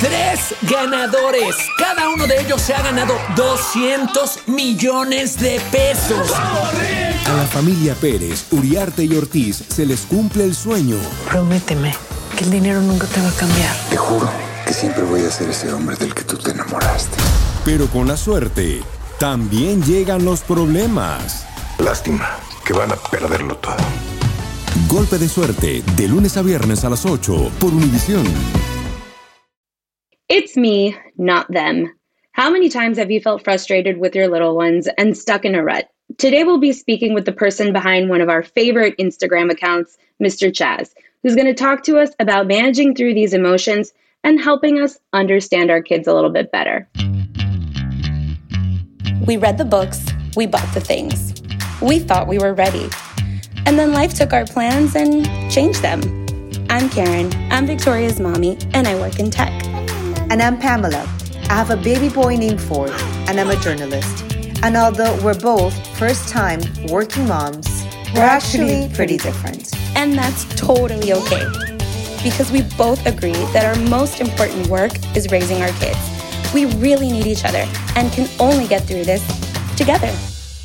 Tres ganadores. Cada uno de ellos se ha ganado 200 millones de pesos. A la familia Pérez, Uriarte y Ortiz se les cumple el sueño. Prométeme que el dinero nunca te va a cambiar. Te juro que siempre voy a ser ese hombre del que tú te enamoraste. Pero con la suerte, también llegan los problemas. Lástima que van a perderlo todo. Golpe de suerte, de lunes a viernes a las 8 por Univisión. It's me, not them. How many times have you felt frustrated with your little ones and stuck in a rut? Today, we'll be speaking with the person behind one of our favorite Instagram accounts, Mr. Chazz, who's going to talk to us about managing through these emotions and helping us understand our kids a little bit better. We read the books, we bought the things. We thought we were ready. And then life took our plans and changed them. I'm Karen, I'm Victoria's mommy, and I work in tech. And I'm Pamela. I have a baby boy named Ford, and I'm a journalist. And although we're both first time working moms, we're actually pretty different. And that's totally okay. Because we both agree that our most important work is raising our kids. We really need each other and can only get through this together.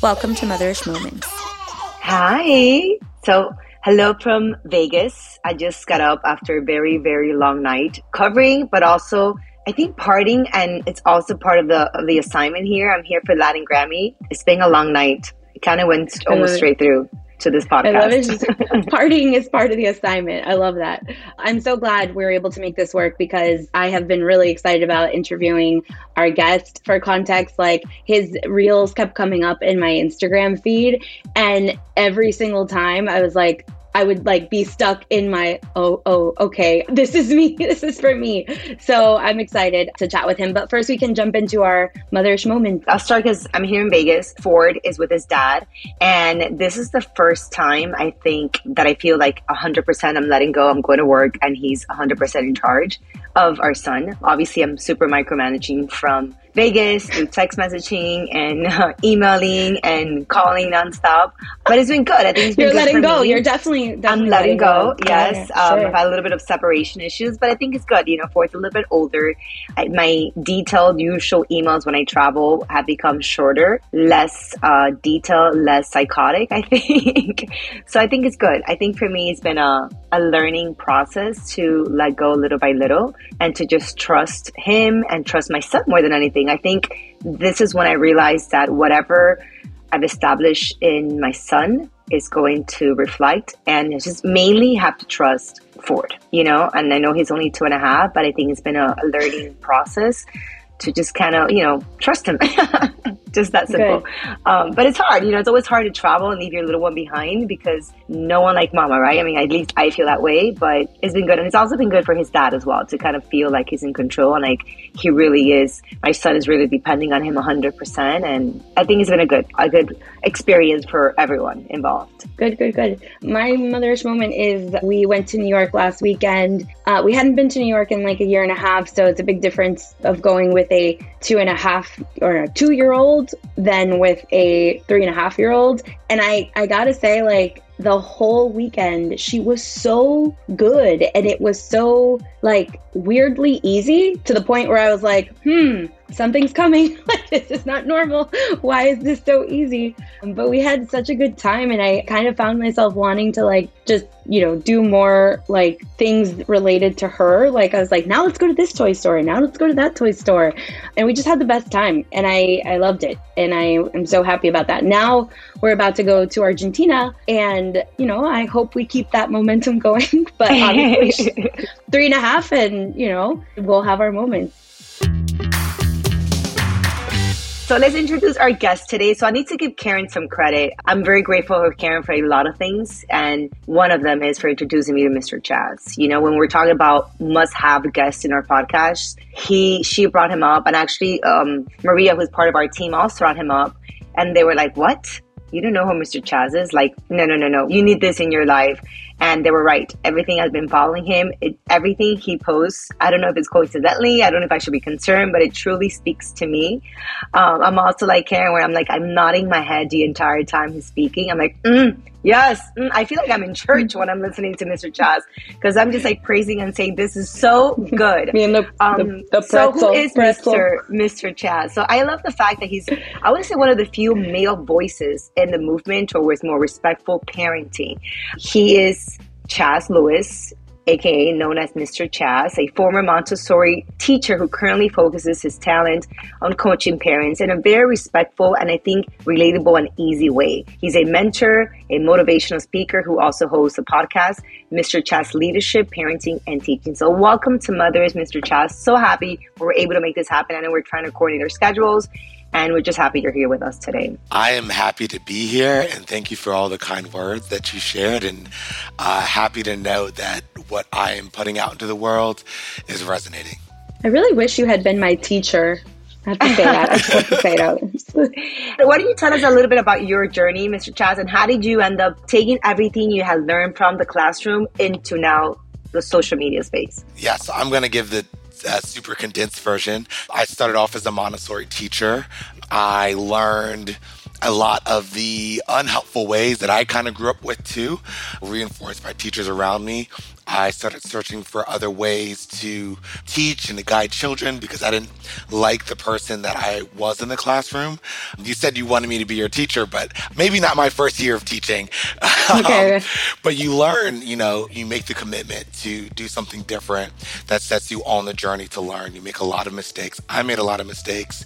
Welcome to Motherish Moments. Hi. So, hello from Vegas. I just got up after a very, very long night covering, but also I think partying, and it's also part of the of the assignment here. I'm here for Latin Grammy. It's been a long night. It kind of went almost straight through to this podcast. I love it. Just, partying is part of the assignment. I love that. I'm so glad we are able to make this work because I have been really excited about interviewing our guest. For context, like his reels kept coming up in my Instagram feed, and every single time I was like, I would like be stuck in my oh oh okay this is me this is for me. So I'm excited to chat with him. But first we can jump into our motherish moment I'll start because I'm here in Vegas. Ford is with his dad. And this is the first time I think that I feel like 100% I'm letting go. I'm going to work and he's 100% in charge of our son obviously I'm super micromanaging from Vegas through text messaging and uh, emailing and calling nonstop. But it's been good. I think it's been You're good letting for go. me. You're definitely, definitely I'm letting go. Yeah, Yes, yeah, um, sure. I've had a little bit of separation issues, but I think it's good. You know, Ford's a little bit older. I, my detailed, usual emails when I travel have become shorter, less uh, detailed, less psychotic. I think. so I think it's good. I think for me, it's been a a learning process to let go little by little and to just trust him and trust myself more than anything. I think this is when I realized that whatever I've established in my son is going to reflect and just mainly have to trust Ford, you know, and I know he's only two and a half, but I think it's been a learning process to just kind of, you know, trust him. just that simple. Um, but it's hard, you know, it's always hard to travel and leave your little one behind because no one like mama, right? I mean, at least I feel that way, but it's been good. And it's also been good for his dad as well to kind of feel like he's in control and like he really is. My son is really depending on him 100%. And I think it's been a good, a good experience for everyone involved. Good, good, good. My motherish moment is we went to New York last weekend. Uh, we hadn't been to New York in like a year and a half, so it's a big difference of going with a two and a half or a two year old than with a three and a half year old. And I, I gotta say, like, the whole weekend. She was so good and it was so like weirdly easy to the point where I was like, hmm, something's coming. Like this is not normal. Why is this so easy? But we had such a good time, and I kind of found myself wanting to like just, you know, do more like things related to her. Like I was like, now let's go to this toy store. Now let's go to that toy store. And we just had the best time. And I, I loved it. And I am so happy about that. Now we're about to go to Argentina. And, you know, I hope we keep that momentum going. but obviously, three and a half, and, you know, we'll have our moments. So let's introduce our guest today. So I need to give Karen some credit. I'm very grateful for Karen for a lot of things. And one of them is for introducing me to Mr. Chazz. You know, when we're talking about must have guests in our podcast, he she brought him up and actually um, Maria, who's part of our team, also brought him up. And they were like, What? You don't know who Mr. Chazz is? Like, no, no, no, no. You need this in your life. And they were right. Everything has been following him. It, everything he posts, I don't know if it's coincidentally, I don't know if I should be concerned, but it truly speaks to me. Um, I'm also like Karen, where I'm like, I'm nodding my head the entire time he's speaking. I'm like, mm, yes. Mm, I feel like I'm in church when I'm listening to Mr. Chazz because I'm just like praising and saying, this is so good. Me and the, um, the, the pretzel, so who is pretzel. Mr. Mr. Chazz? So I love the fact that he's, I would say one of the few male voices in the movement towards more respectful parenting. He is Chazz Lewis, aka known as Mr. Chazz, a former Montessori teacher who currently focuses his talent on coaching parents in a very respectful and I think relatable and easy way. He's a mentor, a motivational speaker who also hosts a podcast, Mr. Chazz Leadership, Parenting, and Teaching. So, welcome to Mothers, Mr. Chazz. So happy we are able to make this happen. I know we're trying to coordinate our schedules and we're just happy you're here with us today. I am happy to be here, and thank you for all the kind words that you shared, and uh, happy to know that what I am putting out into the world is resonating. I really wish you had been my teacher. I have to say that. I have to say that. Why don't you tell us a little bit about your journey, Mr. Chazz, and how did you end up taking everything you had learned from the classroom into now the social media space? Yes, yeah, so I'm going to give the a super condensed version. I started off as a Montessori teacher. I learned a lot of the unhelpful ways that I kind of grew up with too, reinforced by teachers around me. I started searching for other ways to teach and to guide children because I didn't like the person that I was in the classroom. You said you wanted me to be your teacher, but maybe not my first year of teaching. Okay. um, but you learn, you know, you make the commitment to do something different that sets you on the journey to learn. You make a lot of mistakes. I made a lot of mistakes,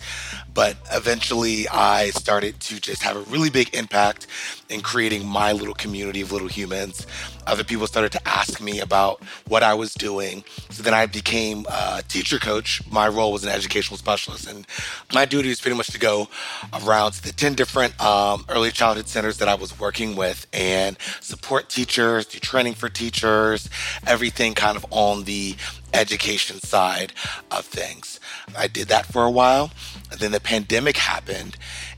but eventually I started to just have a really big impact in creating my little community of little humans. Other people started to ask me about what I was doing. So then I became a teacher coach. My role was an educational specialist. And my duty was pretty much to go around to the 10 different um, early childhood centers that I was working with and support teachers, do training for teachers, everything kind of on the education side of things. I did that for a while. And then the pandemic happened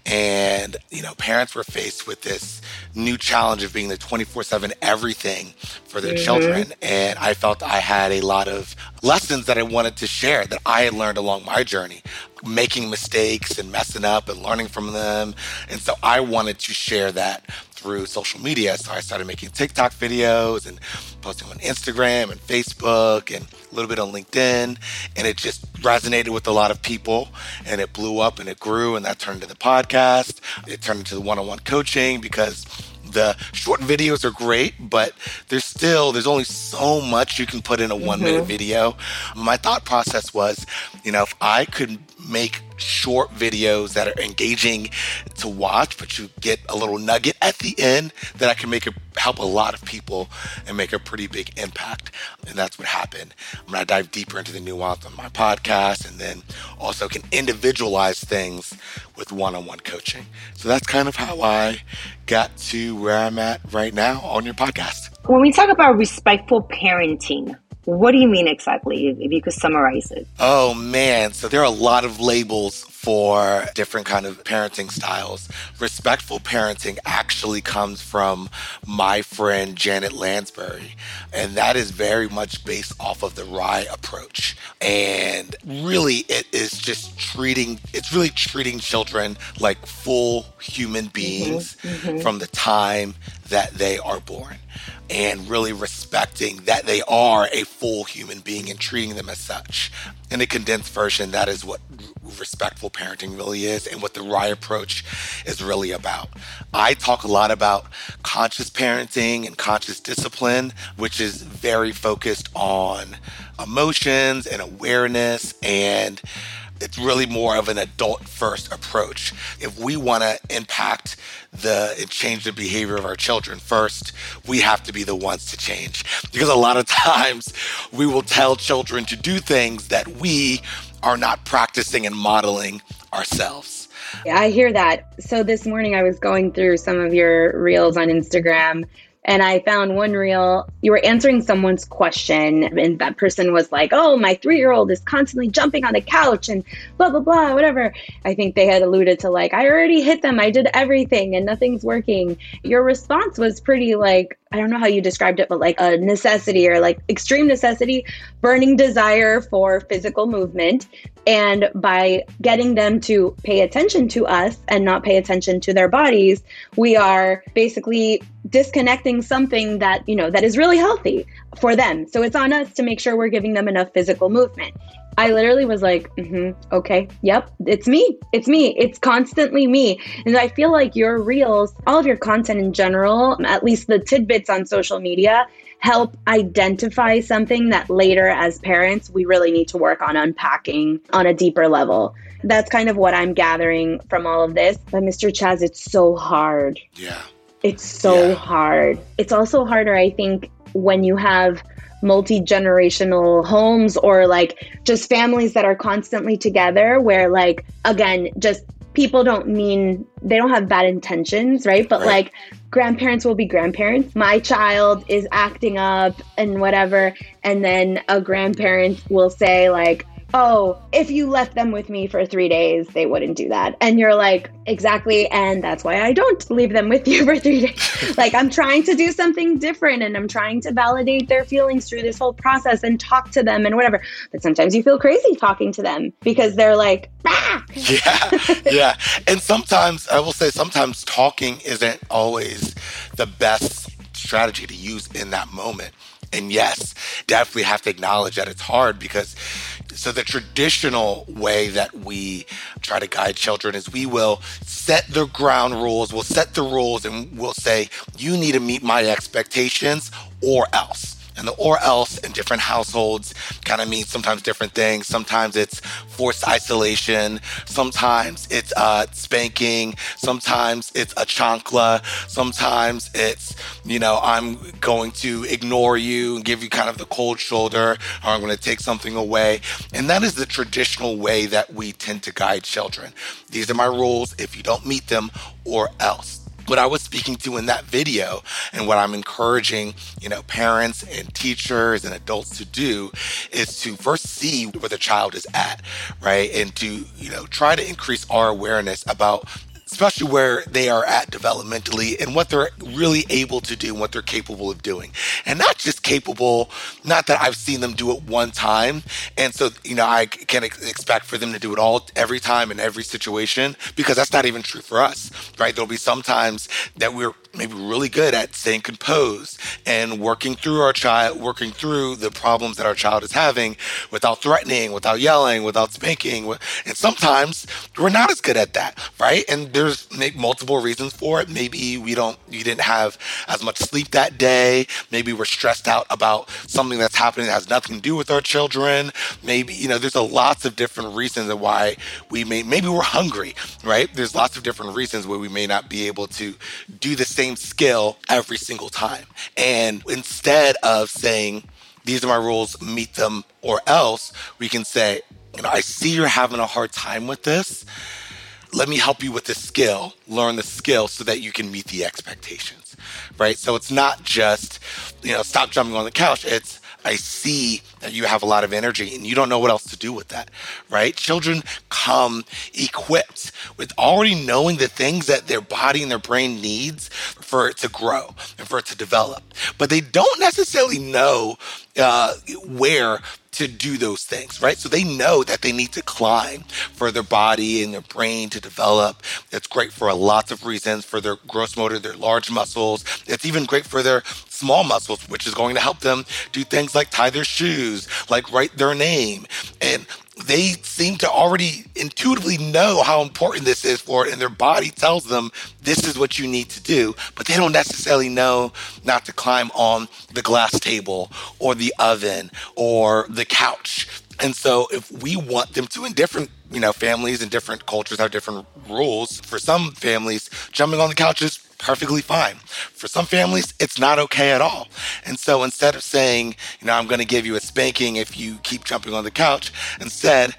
and, you know, parents were faced with this new challenge of being the 24 7 everything for their mm-hmm. children. And I felt I had a lot of lessons that I wanted to share that I had learned along my journey, making mistakes and messing up and learning from them. And so I wanted to share that through social media. So I started making TikTok videos and posting on Instagram and Facebook and a little bit on LinkedIn. And it just resonated with a lot of people and it blew up and it grew. And that turned into the podcast. It turned into the one on one coaching because the short videos are great, but there's still there's only so much you can put in a one minute mm-hmm. video. My thought process was, you know, if I could make short videos that are engaging to watch, but you get a little nugget at the end that I can make it help a lot of people and make a pretty big impact. And that's what happened. When gonna dive deeper into the nuance on my podcast and then also can individualize things with one-on-one coaching. So that's kind of how I got to where I'm at right now on your podcast. When we talk about respectful parenting, what do you mean exactly, if you could summarize it? Oh, man. So there are a lot of labels for different kind of parenting styles. Respectful parenting actually comes from my friend Janet Lansbury, and that is very much based off of the RIE approach. And really, it is just treating, it's really treating children like full human beings mm-hmm, mm-hmm. from the time that they are born and really respecting that they are a full human being and treating them as such. In a condensed version, that is what respectful parenting really is and what the RIE approach is really about. I talk a lot about conscious parenting and conscious discipline, which is very focused on emotions and awareness and it's really more of an adult first approach. If we want to impact the and change the behavior of our children first, we have to be the ones to change. Because a lot of times we will tell children to do things that we are not practicing and modeling ourselves. Yeah, I hear that. So this morning I was going through some of your reels on Instagram and I found one reel. You were answering someone's question, and that person was like, Oh, my three year old is constantly jumping on the couch and blah, blah, blah, whatever. I think they had alluded to, like, I already hit them. I did everything and nothing's working. Your response was pretty like, I don't know how you described it, but like a necessity or like extreme necessity, burning desire for physical movement. And by getting them to pay attention to us and not pay attention to their bodies, we are basically disconnecting something that, you know, that is really healthy for them. So it's on us to make sure we're giving them enough physical movement. I literally was like, mm-hmm, okay, yep, it's me. It's me. It's constantly me. And I feel like your reels, all of your content in general, at least the tidbits on social media, help identify something that later as parents we really need to work on unpacking on a deeper level. That's kind of what I'm gathering from all of this. But Mr. Chazz, it's so hard. Yeah. It's so yeah. hard. It's also harder, I think, when you have multi generational homes or like just families that are constantly together, where, like, again, just people don't mean they don't have bad intentions, right? But right. like grandparents will be grandparents. My child is acting up and whatever. And then a grandparent will say, like, oh, if you left them with me for three days, they wouldn't do that. And you're like, exactly. And that's why I don't leave them with you for three days. like, I'm trying to do something different and I'm trying to validate their feelings through this whole process and talk to them and whatever. But sometimes you feel crazy talking to them because they're like, ah. yeah, yeah. And sometimes, I will say, sometimes talking isn't always the best strategy to use in that moment. And yes, definitely have to acknowledge that it's hard because so the traditional way that we try to guide children is we will set the ground rules, we'll set the rules and we'll say, you need to meet my expectations or else. And the or else in different households kind of means sometimes different things. Sometimes it's forced isolation. Sometimes it's uh, spanking. Sometimes it's a chancla. Sometimes it's, you know, I'm going to ignore you and give you kind of the cold shoulder, or I'm going to take something away. And that is the traditional way that we tend to guide children. These are my rules. If you don't meet them, or else what I was speaking to in that video and what I'm encouraging, you know, parents and teachers and adults to do is to first see where the child is at, right? And to, you know, try to increase our awareness about especially where they are at developmentally and what they're really able to do and what they're capable of doing. And not just capable, not that I've seen them do it one time. And so, you know, I can't expect for them to do it all every time in every situation because that's not even true for us, right? There'll be some times that we're maybe really good at staying composed and working through our child, working through the problems that our child is having without threatening, without yelling, without spanking. And sometimes we're not as good at that, right? And there's multiple reasons for it. Maybe we don't, you didn't have as much sleep that day. Maybe we're stressed out about something that's happening that has nothing to do with our children. Maybe, you know, there's a lots of different reasons of why we may, maybe we're hungry, right? There's lots of different reasons where we may not be able to do the same skill every single time. And instead of saying, these are my rules, meet them or else, we can say, you know, I see you're having a hard time with this. Let me help you with the skill, learn the skill so that you can meet the expectations, right? So it's not just, you know, stop jumping on the couch. It's, I see that you have a lot of energy and you don't know what else to do with that, right? Children come equipped with already knowing the things that their body and their brain needs for it to grow and for it to develop. But they don't necessarily know uh, where to do those things, right? So they know that they need to climb for their body and their brain to develop. It's great for lots of reasons for their gross motor, their large muscles. It's even great for their small muscles, which is going to help them do things like tie their shoes, like write their name. And they seem to already intuitively know how important this is for it, and their body tells them this is what you need to do, but they don't necessarily know not to climb on the glass table or the oven or the couch. And so, if we want them to, in different you know families and different cultures have different rules. For some families, jumping on the couch is perfectly fine. For some families, it's not okay at all. And so instead of saying, you know, I'm going to give you a spanking if you keep jumping on the couch, instead,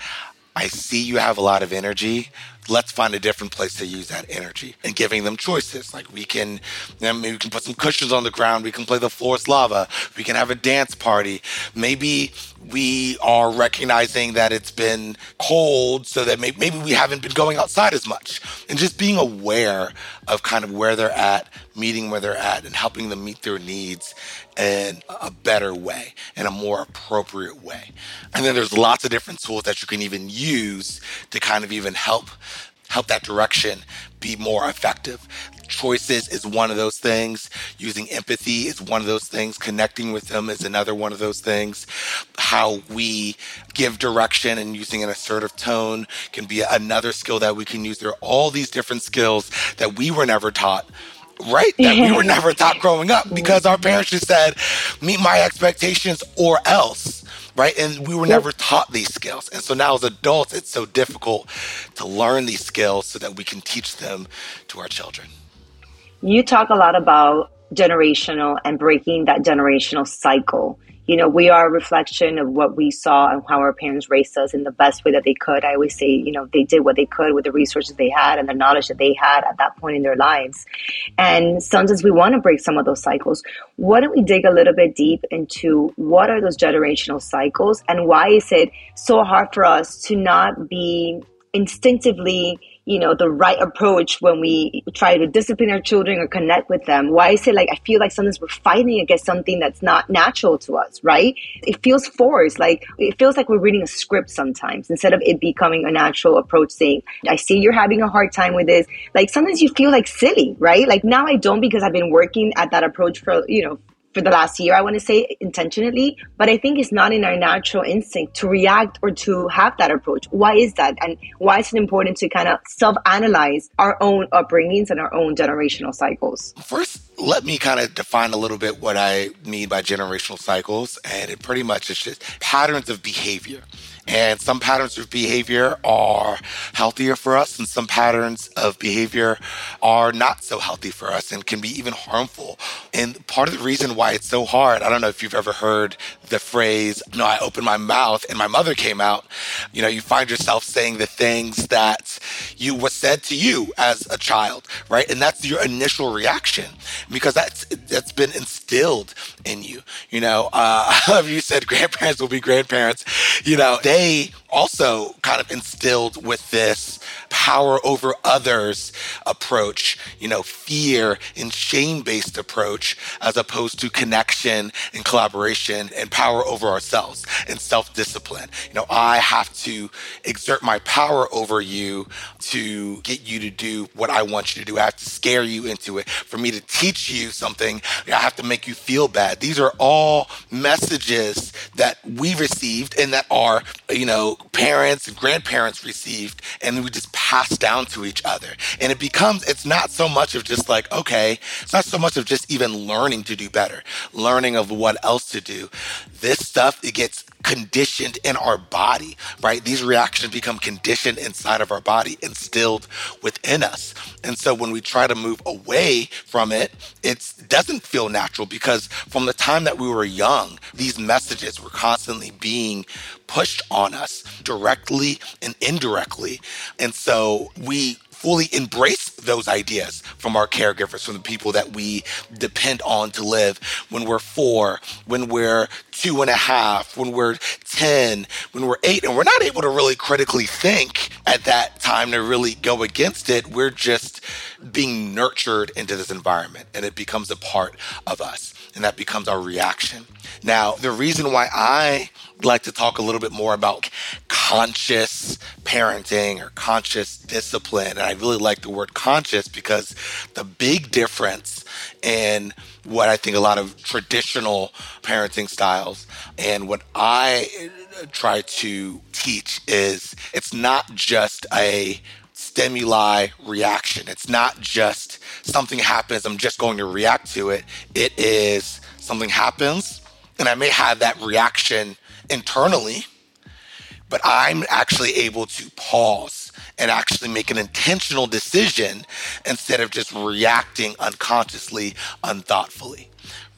I see you have a lot of energy let's find a different place to use that energy and giving them choices. Like we can, maybe we can put some cushions on the ground. We can play the floor lava. We can have a dance party. Maybe we are recognizing that it's been cold so that maybe we haven't been going outside as much and just being aware of kind of where they're at, meeting where they're at and helping them meet their needs in a better way, in a more appropriate way. And then there's lots of different tools that you can even use to kind of even help help that direction be more effective. Choices is one of those things. Using empathy is one of those things. Connecting with them is another one of those things. How we give direction and using an assertive tone can be another skill that we can use. There are all these different skills that we were never taught right? That we were never taught growing up because our parents just said, meet my expectations or else, right? And we were never taught these skills. And so now as adults, it's so difficult to learn these skills so that we can teach them to our children. You talk a lot about generational and breaking that generational cycle you know, we are a reflection of what we saw and how our parents raised us in the best way that they could. I always say, you know, they did what they could with the resources they had and the knowledge that they had at that point in their lives. And sometimes we want to break some of those cycles. Why don't we dig a little bit deep into what are those generational cycles and why is it so hard for us to not be instinctively you know the right approach when we try to discipline our children or connect with them. Why is it like i feel like sometimes we're fighting against something that's not natural to us right? It feels forced like it feels like we're reading a script sometimes instead of it becoming a natural approach saying i see you're having a hard time with this. Like sometimes you feel like silly right? Like now i don't because i've been working at that approach for you know for the last year, I want to say intentionally, but I think it's not in our natural instinct to react or to have that approach. Why is that? And why is it important to kind of self analyze our own upbringings and our own generational cycles? First, let me kind of define a little bit what I mean by generational cycles. And it pretty much is just patterns of behavior. And some patterns of behavior are healthier for us, and some patterns of behavior are not so healthy for us and can be even harmful. And part of the reason why it's so hard, I don't know if you've ever heard the phrase, you know, I opened my mouth and my mother came out. You know, you find yourself saying the things that you was said to you as a child, right? And that's your initial reaction because that's that's been instilled in you. You know, uh, you said grandparents will be grandparents. You know, they they also kind of instilled with this power over others approach, you know, fear and shame based approach, as opposed to connection and collaboration and power over ourselves and self discipline. You know, I have to exert my power over you to get you to do what I want you to do. I have to scare you into it. For me to teach you something, I have to make you feel bad. These are all messages that we received and that are, you know, parents and grandparents received, and we just pass down to each other. And it becomes, it's not so much of just like, okay, it's not so much of just even learning to do better, learning of what else to do. This stuff, it gets conditioned in our body, right? These reactions become conditioned inside of our body, instilled within us. And so when we try to move away from it, it doesn't feel natural because from the time that we were young, these messages were constantly being pushed on us directly and indirectly. And so we fully embrace those ideas from our caregivers, from the people that we depend on to live when we're four, when we're two and a half, when we're 10, when we're eight, and we're not able to really critically think at that time to really go against it. We're just being nurtured into this environment and it becomes a part of us and that becomes our reaction. Now, the reason why I like to talk a little bit more about conscious parenting or conscious discipline, and I really like the word conscious because the big difference in what I think a lot of traditional parenting styles and what I try to teach is it's not just a stimuli reaction. It's not just something happens, I'm just going to react to it. It is something happens, and I may have that reaction internally, but I'm actually able to pause and actually make an intentional decision instead of just reacting unconsciously, unthoughtfully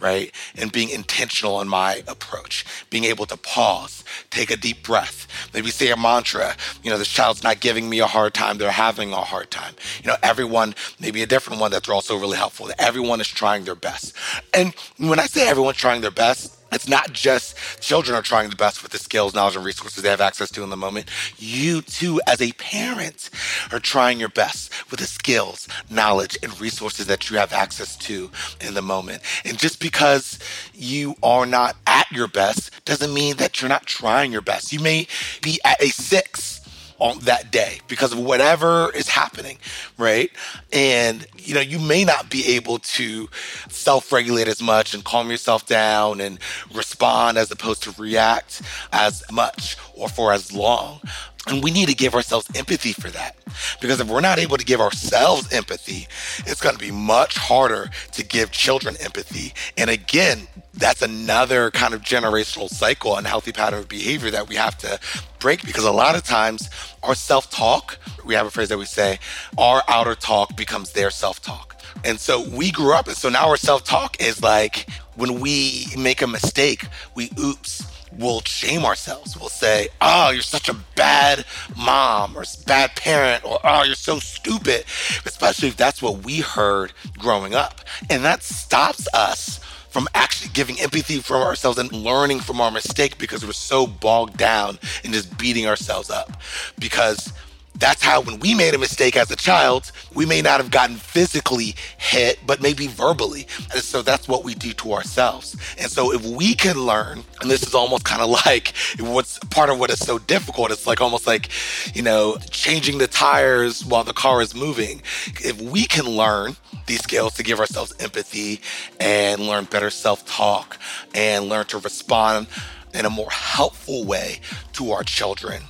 right? And being intentional in my approach, being able to pause, take a deep breath, maybe say a mantra. You know, this child's not giving me a hard time, they're having a hard time. You know, everyone, maybe a different one that's also really helpful. That everyone is trying their best. And when I say everyone's trying their best, it's not just children are trying the best with the skills, knowledge, and resources they have access to in the moment. You too, as a parent, are trying your best with the skills, knowledge, and resources that you have access to in the moment. And just because you are not at your best doesn't mean that you're not trying your best. You may be at a six on that day because of whatever is happening, right? And you know, you may not be able to self-regulate as much and calm yourself down and respond as opposed to react as much or for as long. And we need to give ourselves empathy for that. Because if we're not able to give ourselves empathy, it's going to be much harder to give children empathy. And again, that's another kind of generational cycle and healthy pattern of behavior that we have to break because a lot of times our self talk, we have a phrase that we say, our outer talk becomes their self talk. And so we grew up, and so now our self talk is like when we make a mistake, we oops we'll shame ourselves. We'll say, oh, you're such a bad mom or bad parent or oh, you're so stupid, especially if that's what we heard growing up. And that stops us from actually giving empathy from ourselves and learning from our mistake because we're so bogged down and just beating ourselves up. Because that's how when we made a mistake as a child, we may not have gotten physically hit, but maybe verbally. And so that's what we do to ourselves. And so if we can learn, and this is almost kind of like what's part of what is so difficult, it's like almost like, you know, changing the tires while the car is moving. If we can learn these skills to give ourselves empathy and learn better self talk and learn to respond in a more helpful way to our children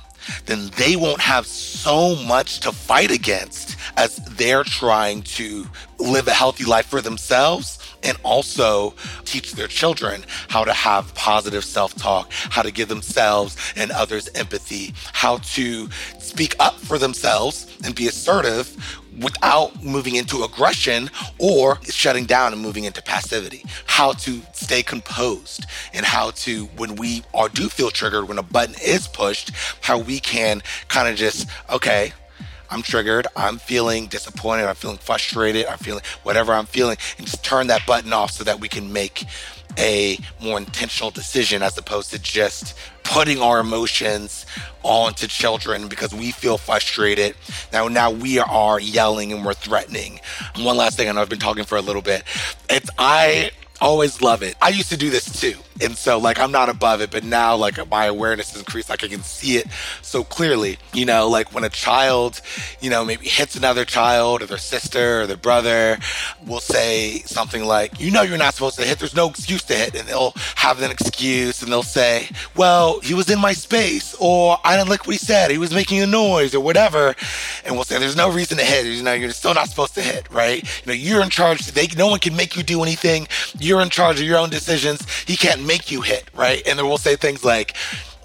then they won't have so much to fight against as they're trying to live a healthy life for themselves and also teach their children how to have positive self talk, how to give themselves and others empathy, how to speak up for themselves and be assertive without moving into aggression or shutting down and moving into passivity. How to stay composed and how to, when we are do feel triggered, when a button is pushed, how we can kind of just, okay, I'm triggered. I'm feeling disappointed. I'm feeling frustrated. I'm feeling whatever I'm feeling, and just turn that button off so that we can make a more intentional decision as opposed to just putting our emotions onto children because we feel frustrated. Now, now we are yelling and we're threatening. One last thing, I know I've been talking for a little bit. It's I always love it. I used to do this too. And so, like, I'm not above it, but now, like, my awareness is increased. Like, I can see it so clearly. You know, like when a child, you know, maybe hits another child or their sister or their brother, will say something like, You know, you're not supposed to hit. There's no excuse to hit. And they'll have an excuse and they'll say, Well, he was in my space, or I didn't like what he said. He was making a noise, or whatever. And we'll say, There's no reason to hit. You know, you're still not supposed to hit, right? You know, you're in charge. They, no one can make you do anything. You're in charge of your own decisions. He can't make you hit, right? And then we'll say things like,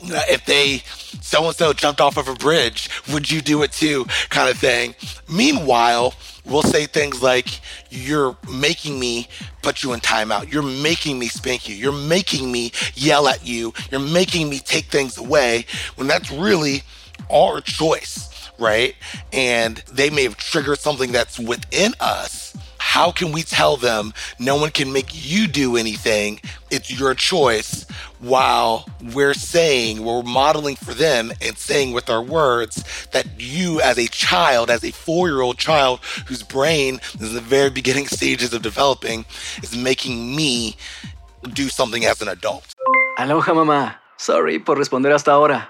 uh, if they so and so jumped off of a bridge, would you do it too? Kind of thing. Meanwhile, we'll say things like, You're making me put you in timeout. You're making me spank you. You're making me yell at you. You're making me take things away when that's really our choice, right? And they may have triggered something that's within us how can we tell them no one can make you do anything? It's your choice while we're saying, we're modeling for them and saying with our words that you, as a child, as a four year old child whose brain is in the very beginning stages of developing, is making me do something as an adult. Aloha, mamá. Sorry por responder hasta ahora.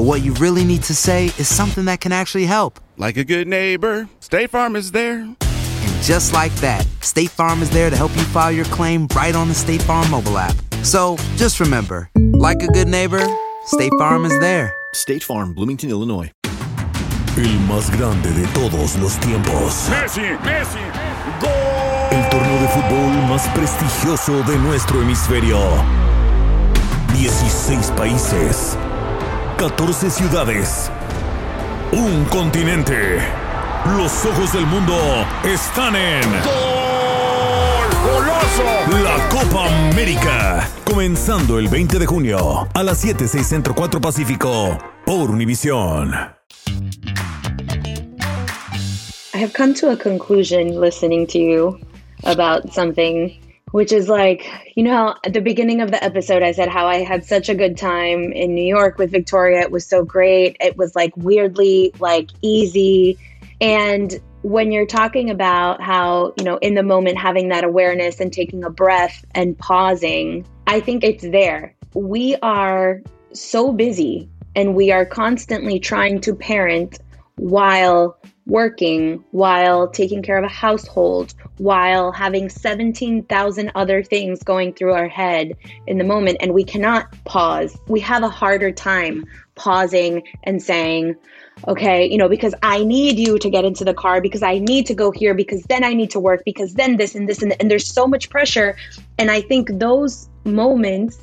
But what you really need to say is something that can actually help. Like a good neighbor, State Farm is there. And just like that, State Farm is there to help you file your claim right on the State Farm mobile app. So just remember, like a good neighbor, State Farm is there. State Farm, Bloomington, Illinois. El más grande de todos los tiempos. Messi, Messi, gol. El torneo de fútbol más prestigioso de nuestro hemisferio. 16 países. 14 ciudades. Un continente. Los ojos del mundo están en. ¡Goloso! La Copa América. Comenzando el 20 de junio a las 7, 6 Centro 4 Pacífico por Univisión. I have come to a conclusion listening to you about something, which is like, you know, at the beginning of the episode, I said how I had such a good time in New York with Victoria. It was so great. It was like weirdly like easy. And when you're talking about how, you know, in the moment having that awareness and taking a breath and pausing, I think it's there. We are so busy and we are constantly trying to parent while working, while taking care of a household, while having 17,000 other things going through our head in the moment. And we cannot pause. We have a harder time pausing and saying, okay, you know, because I need you to get into the car, because I need to go here, because then I need to work, because then this and this and, and there's so much pressure. And I think those moments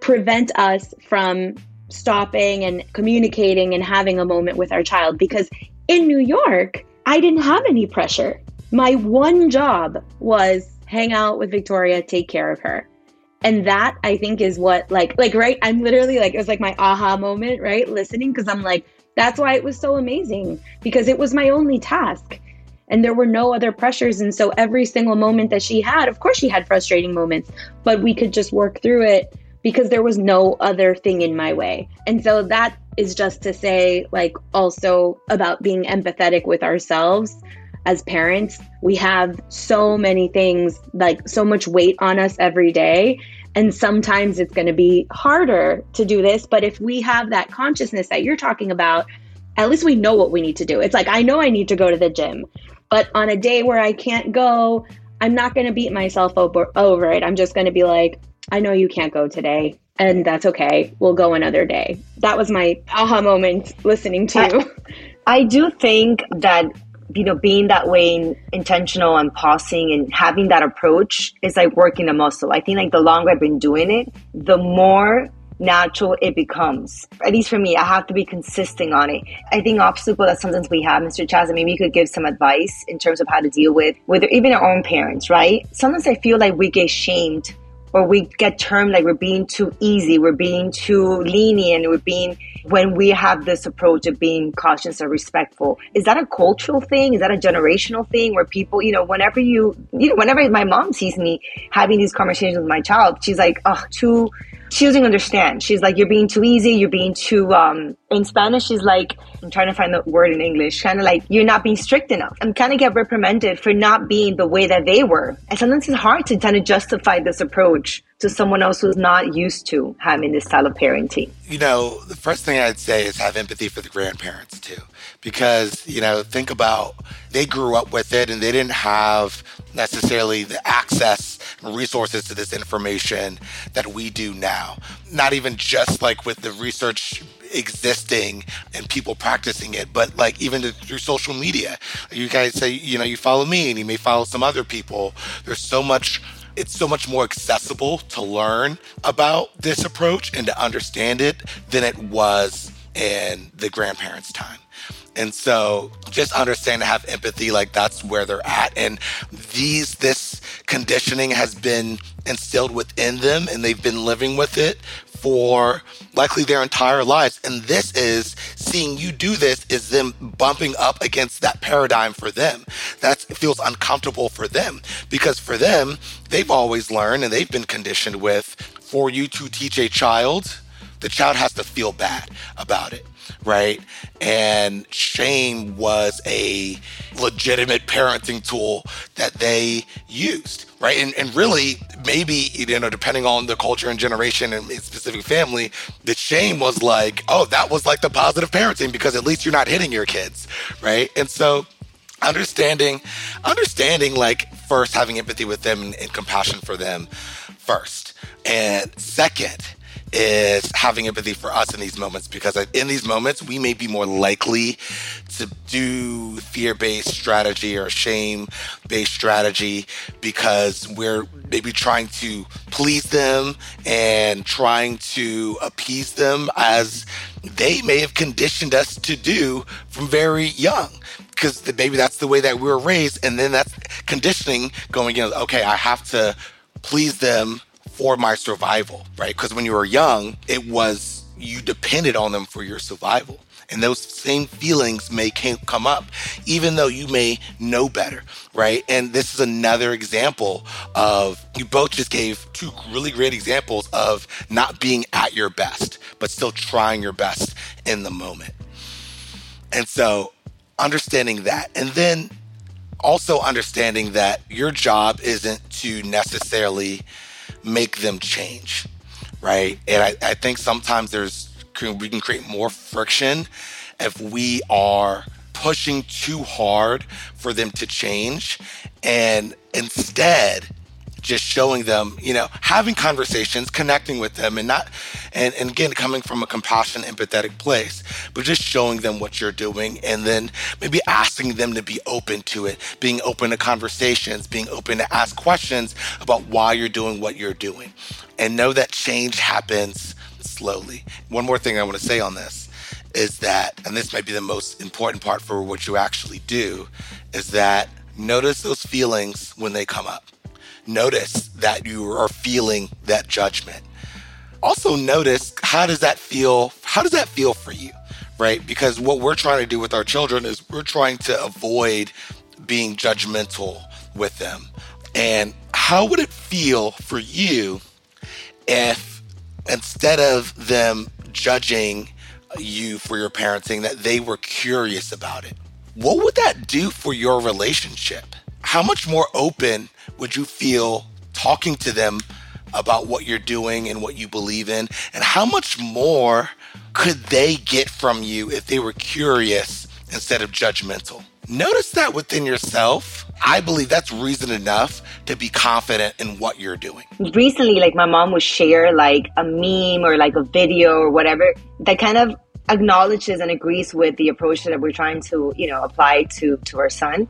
prevent us from stopping and communicating and having a moment with our child because in New York, I didn't have any pressure. My one job was hang out with Victoria, take care of her. And that I think is what like like right I'm literally like it was like my aha moment, right? Listening because I'm like that's why it was so amazing because it was my only task. And there were no other pressures and so every single moment that she had, of course she had frustrating moments, but we could just work through it because there was no other thing in my way. And so that is just to say, like, also about being empathetic with ourselves as parents. We have so many things, like, so much weight on us every day. And sometimes it's going to be harder to do this. But if we have that consciousness that you're talking about, at least we know what we need to do. It's like, I know I need to go to the gym, but on a day where I can't go, I'm not going to beat myself over, over it. I'm just going to be like, I know you can't go today, and that's okay. We'll go another day. That was my aha moment listening to you. I, I do think that you know being that way and intentional and pausing and having that approach is like working a muscle. I think like the longer I've been doing it, the more natural it becomes. At least for me, I have to be consistent on it. I think obstacle that sometimes we have, Mr. Chazz, maybe you could give some advice in terms of how to deal with, with even our own parents, right? Sometimes I feel like we get shamed or we get termed like we're being too easy, we're being too lenient, we're being when we have this approach of being cautious or respectful. Is that a cultural thing? Is that a generational thing where people, you know, whenever you, you know, whenever my mom sees me having these conversations with my child, she's like, oh, too, she doesn't understand. She's like, you're being too easy, you're being too, um, in Spanish, she's like, I'm trying to find the word in English, kind of like, you're not being strict enough. I'm kind of get reprimanded for not being the way that they were. And sometimes it's hard to kind of justify this approach to someone else who's not used to having this style of parenting. You know, the first thing I'd say is have empathy for the grandparents too. Because, you know, think about they grew up with it and they didn't have necessarily the access and resources to this information that we do now. Not even just like with the research existing and people practicing it, but like even through social media. You guys say, you know, you follow me and you may follow some other people. There's so much it's so much more accessible to learn about this approach and to understand it than it was in the grandparents' time. And so just understand to have empathy, like that's where they're at. And these, this conditioning has been instilled within them and they've been living with it for likely their entire lives. And this is seeing you do this is them bumping up against that paradigm for them. That feels uncomfortable for them because for them, they've always learned and they've been conditioned with for you to teach a child, the child has to feel bad about it right? And shame was a legitimate parenting tool that they used, right? And, and really, maybe, you know, depending on the culture and generation and specific family, the shame was like, oh, that was like the positive parenting because at least you're not hitting your kids, right? And so, understanding, understanding, like, first having empathy with them and, and compassion for them first. And second, is having empathy for us in these moments because in these moments we may be more likely to do fear-based strategy or shame-based strategy because we're maybe trying to please them and trying to appease them as they may have conditioned us to do from very young. Because maybe that's the way that we were raised and then that's conditioning going in okay i have to please them for my survival, right? Because when you were young, it was you depended on them for your survival. And those same feelings may come up, even though you may know better, right? And this is another example of you both just gave two really great examples of not being at your best, but still trying your best in the moment. And so understanding that. And then also understanding that your job isn't to necessarily make them change, right? And I, I think sometimes there's we can create more friction if we are pushing too hard for them to change and instead just showing them, you know, having conversations, connecting with them, and not, and, and again, coming from a compassionate, empathetic place, but just showing them what you're doing and then maybe asking them to be open to it, being open to conversations, being open to ask questions about why you're doing what you're doing. And know that change happens slowly. One more thing I want to say on this is that, and this might be the most important part for what you actually do, is that notice those feelings when they come up notice that you are feeling that judgment. Also notice how does that feel? How does that feel for you? Right? Because what we're trying to do with our children is we're trying to avoid being judgmental with them. And how would it feel for you if instead of them judging you for your parenting that they were curious about it? What would that do for your relationship? How much more open would you feel talking to them about what you're doing and what you believe in? And how much more could they get from you if they were curious instead of judgmental? Notice that within yourself. I believe that's reason enough to be confident in what you're doing. Recently, like my mom would share like a meme or like a video or whatever that kind of acknowledges and agrees with the approach that we're trying to, you know, apply to to our son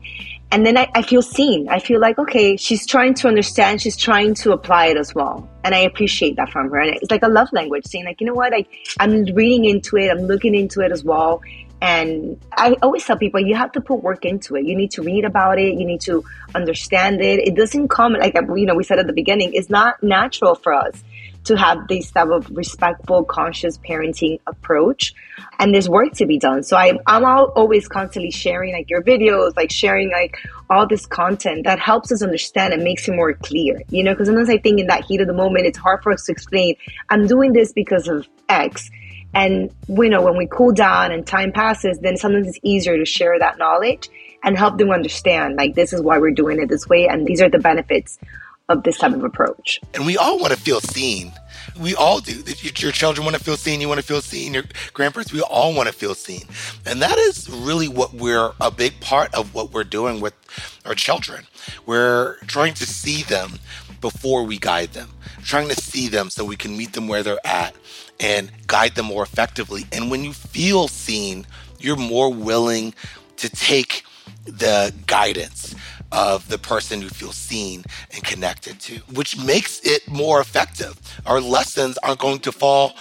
and then I, I, feel seen. I feel like, okay, she's trying to understand, she's trying to apply it as well. And I appreciate that from her. And it's like a love language, saying like, you know what, I, I'm reading into it, I'm looking into it as well. And I always tell people, you have to put work into it. You need to read about it. You need to understand it. It doesn't come like, you know, we said at the beginning, it's not natural for us to have this type of respectful, conscious parenting approach. And there's work to be done. So I, I'm always constantly sharing like your videos, like sharing like all this content that helps us understand and makes it more clear, you know, because sometimes I think in that heat of the moment, it's hard for us to explain, I'm doing this because of X. And you know, when we cool down and time passes, then sometimes it's easier to share that knowledge and help them understand like this is why we're doing it this way and these are the benefits of this type of approach. And we all want to feel seen. We all do. Your children want to feel seen. You want to feel seen. Your grandparents, we all want to feel seen. And that is really what we're a big part of what we're doing with our children. We're trying to see them before we guide them, trying to see them so we can meet them where they're at and guide them more effectively. And when you feel seen, you're more willing to take the guidance of the person who feels seen and connected to, which makes it more effective. Our lessons aren't going to fall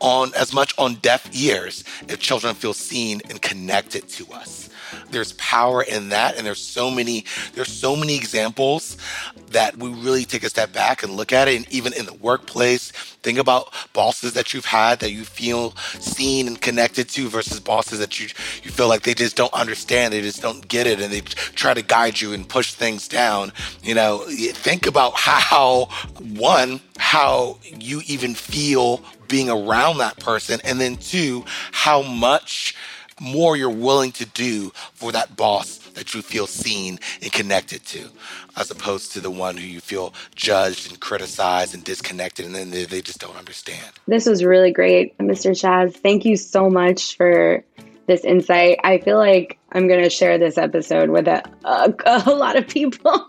on as much on deaf ears if children feel seen and connected to us there's power in that and there's so many there's so many examples that we really take a step back and look at it and even in the workplace think about bosses that you've had that you feel seen and connected to versus bosses that you you feel like they just don't understand they just don't get it and they try to guide you and push things down. You know think about how one how you even feel being around that person and then two how much more you're willing to do for that boss that you feel seen and connected to, as opposed to the one who you feel judged and criticized and disconnected, and then they, they just don't understand. This was really great, Mr. Chazz. Thank you so much for this insight. I feel like I'm going to share this episode with a, a, a lot of people.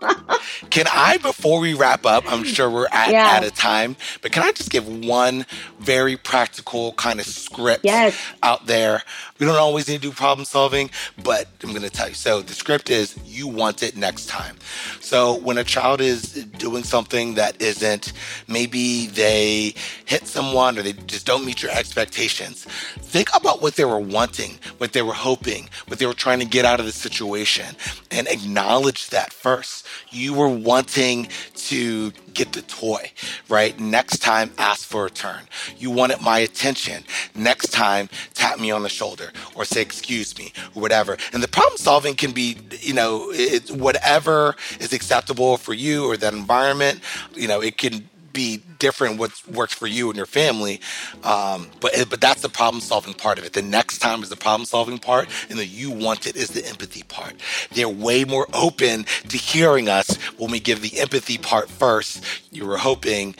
can I, before we wrap up, I'm sure we're at, yeah. at a time, but can I just give one very practical kind of script yes. out there? We don't always need to do problem solving, but I'm going to tell you. So the script is you want it next time. So when a child is doing something that isn't, maybe they hit someone or they just don't meet your expectations, think about what they were wanting, what they were hoping, what they were trying trying to get out of the situation and acknowledge that first. You were wanting to get the toy, right? Next time, ask for a turn. You wanted my attention. Next time, tap me on the shoulder or say, excuse me, or whatever. And the problem solving can be, you know, it's whatever is acceptable for you or that environment. You know, it can be different what works for you and your family. Um, but but that's the problem solving part of it. The next time is the problem solving part, and the you want it is the empathy part. They're way more open to hearing us when we give the empathy part first. You were hoping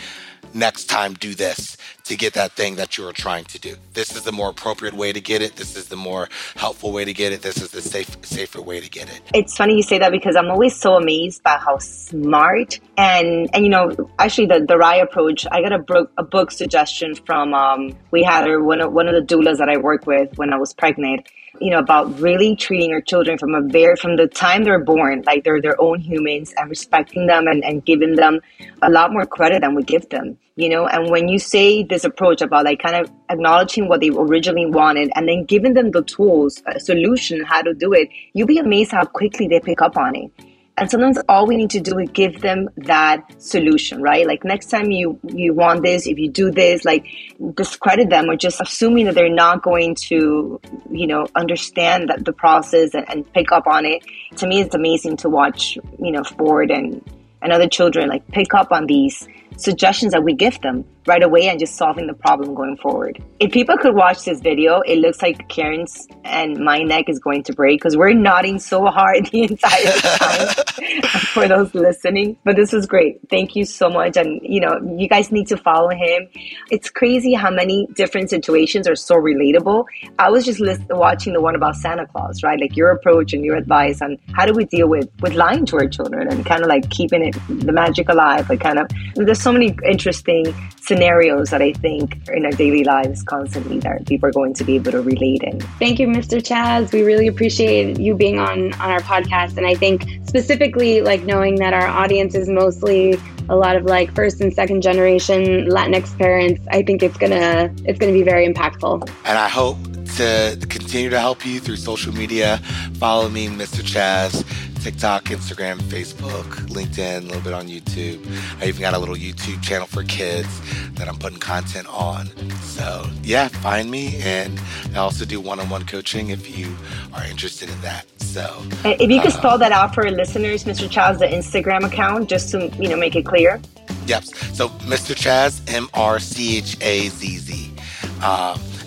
next time do this to get that thing that you are trying to do. This is the more appropriate way to get it. This is the more helpful way to get it. This is the safe, safer way to get it. It's funny you say that because I'm always so amazed by how smart and and you know actually the the RIE approach. I got a book a book suggestion from um, we had her one of one of the doulas that I work with when I was pregnant you know, about really treating our children from a very from the time they're born, like they're their own humans and respecting them and, and giving them a lot more credit than we give them. You know, and when you say this approach about like kind of acknowledging what they originally wanted and then giving them the tools, a solution, how to do it, you'll be amazed how quickly they pick up on it. And sometimes all we need to do is give them that solution, right? Like next time you you want this, if you do this, like discredit them or just assuming that they're not going to, you know, understand that the process and, and pick up on it. To me, it's amazing to watch, you know, Ford and and other children like pick up on these suggestions that we give them right away and just solving the problem going forward. If people could watch this video, it looks like Karen's and my neck is going to break because we're nodding so hard the entire time for those listening. But this was great. Thank you so much. And, you know, you guys need to follow him. It's crazy how many different situations are so relatable. I was just list- watching the one about Santa Claus, right? Like your approach and your advice on how do we deal with, with lying to our children and kind of like keeping it, the magic alive, like kind of, there's so many interesting scenarios that I think in our daily lives constantly that people are going to be able to relate in. Thank you, Mr. Chazz. We really appreciate you being on on our podcast, and I think specifically like knowing that our audience is mostly a lot of like first and second generation Latinx parents. I think it's gonna it's gonna be very impactful. And I hope to continue to help you through social media. Follow me, Mr. Chazz. TikTok, Instagram, Facebook, LinkedIn, a little bit on YouTube. I even got a little YouTube channel for kids that I'm putting content on. So, yeah, find me. And I also do one on one coaching if you are interested in that. So, if you could uh, spell that out for listeners, Mr. Chazz, the Instagram account, just to you know make it clear. Yep. So, Mr. Chazz, M R C H A Z Z.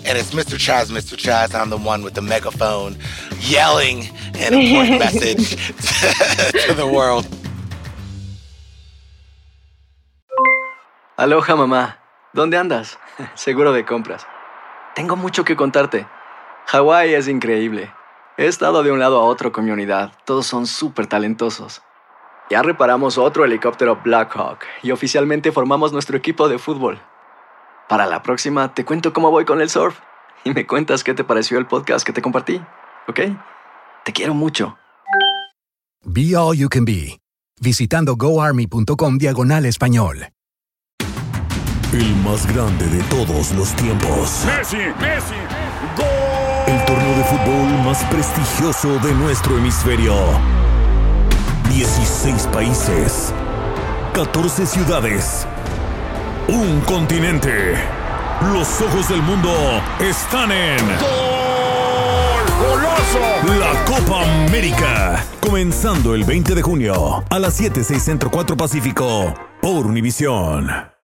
And it's Mr. Chaz, Mr. Chaz. I'm the one with the megaphone yelling an important message to the world. Aloha, mamá. ¿Dónde andas? Seguro de compras. Tengo mucho que contarte. Hawái es increíble. He estado de un lado a otro con mi unidad. Todos son súper talentosos. Ya reparamos otro helicóptero Blackhawk y oficialmente formamos nuestro equipo de fútbol. Para la próxima te cuento cómo voy con el surf y me cuentas qué te pareció el podcast que te compartí, ¿ok? Te quiero mucho. Be All You Can Be, visitando goarmy.com diagonal español. El más grande de todos los tiempos. Messi, Messi, El torneo de fútbol más prestigioso de nuestro hemisferio. 16 países. 14 ciudades. Un continente. Los ojos del mundo están en. ¡Goloso! La Copa América. Comenzando el 20 de junio a las 7, 6 Centro 4 Pacífico. Por Univisión.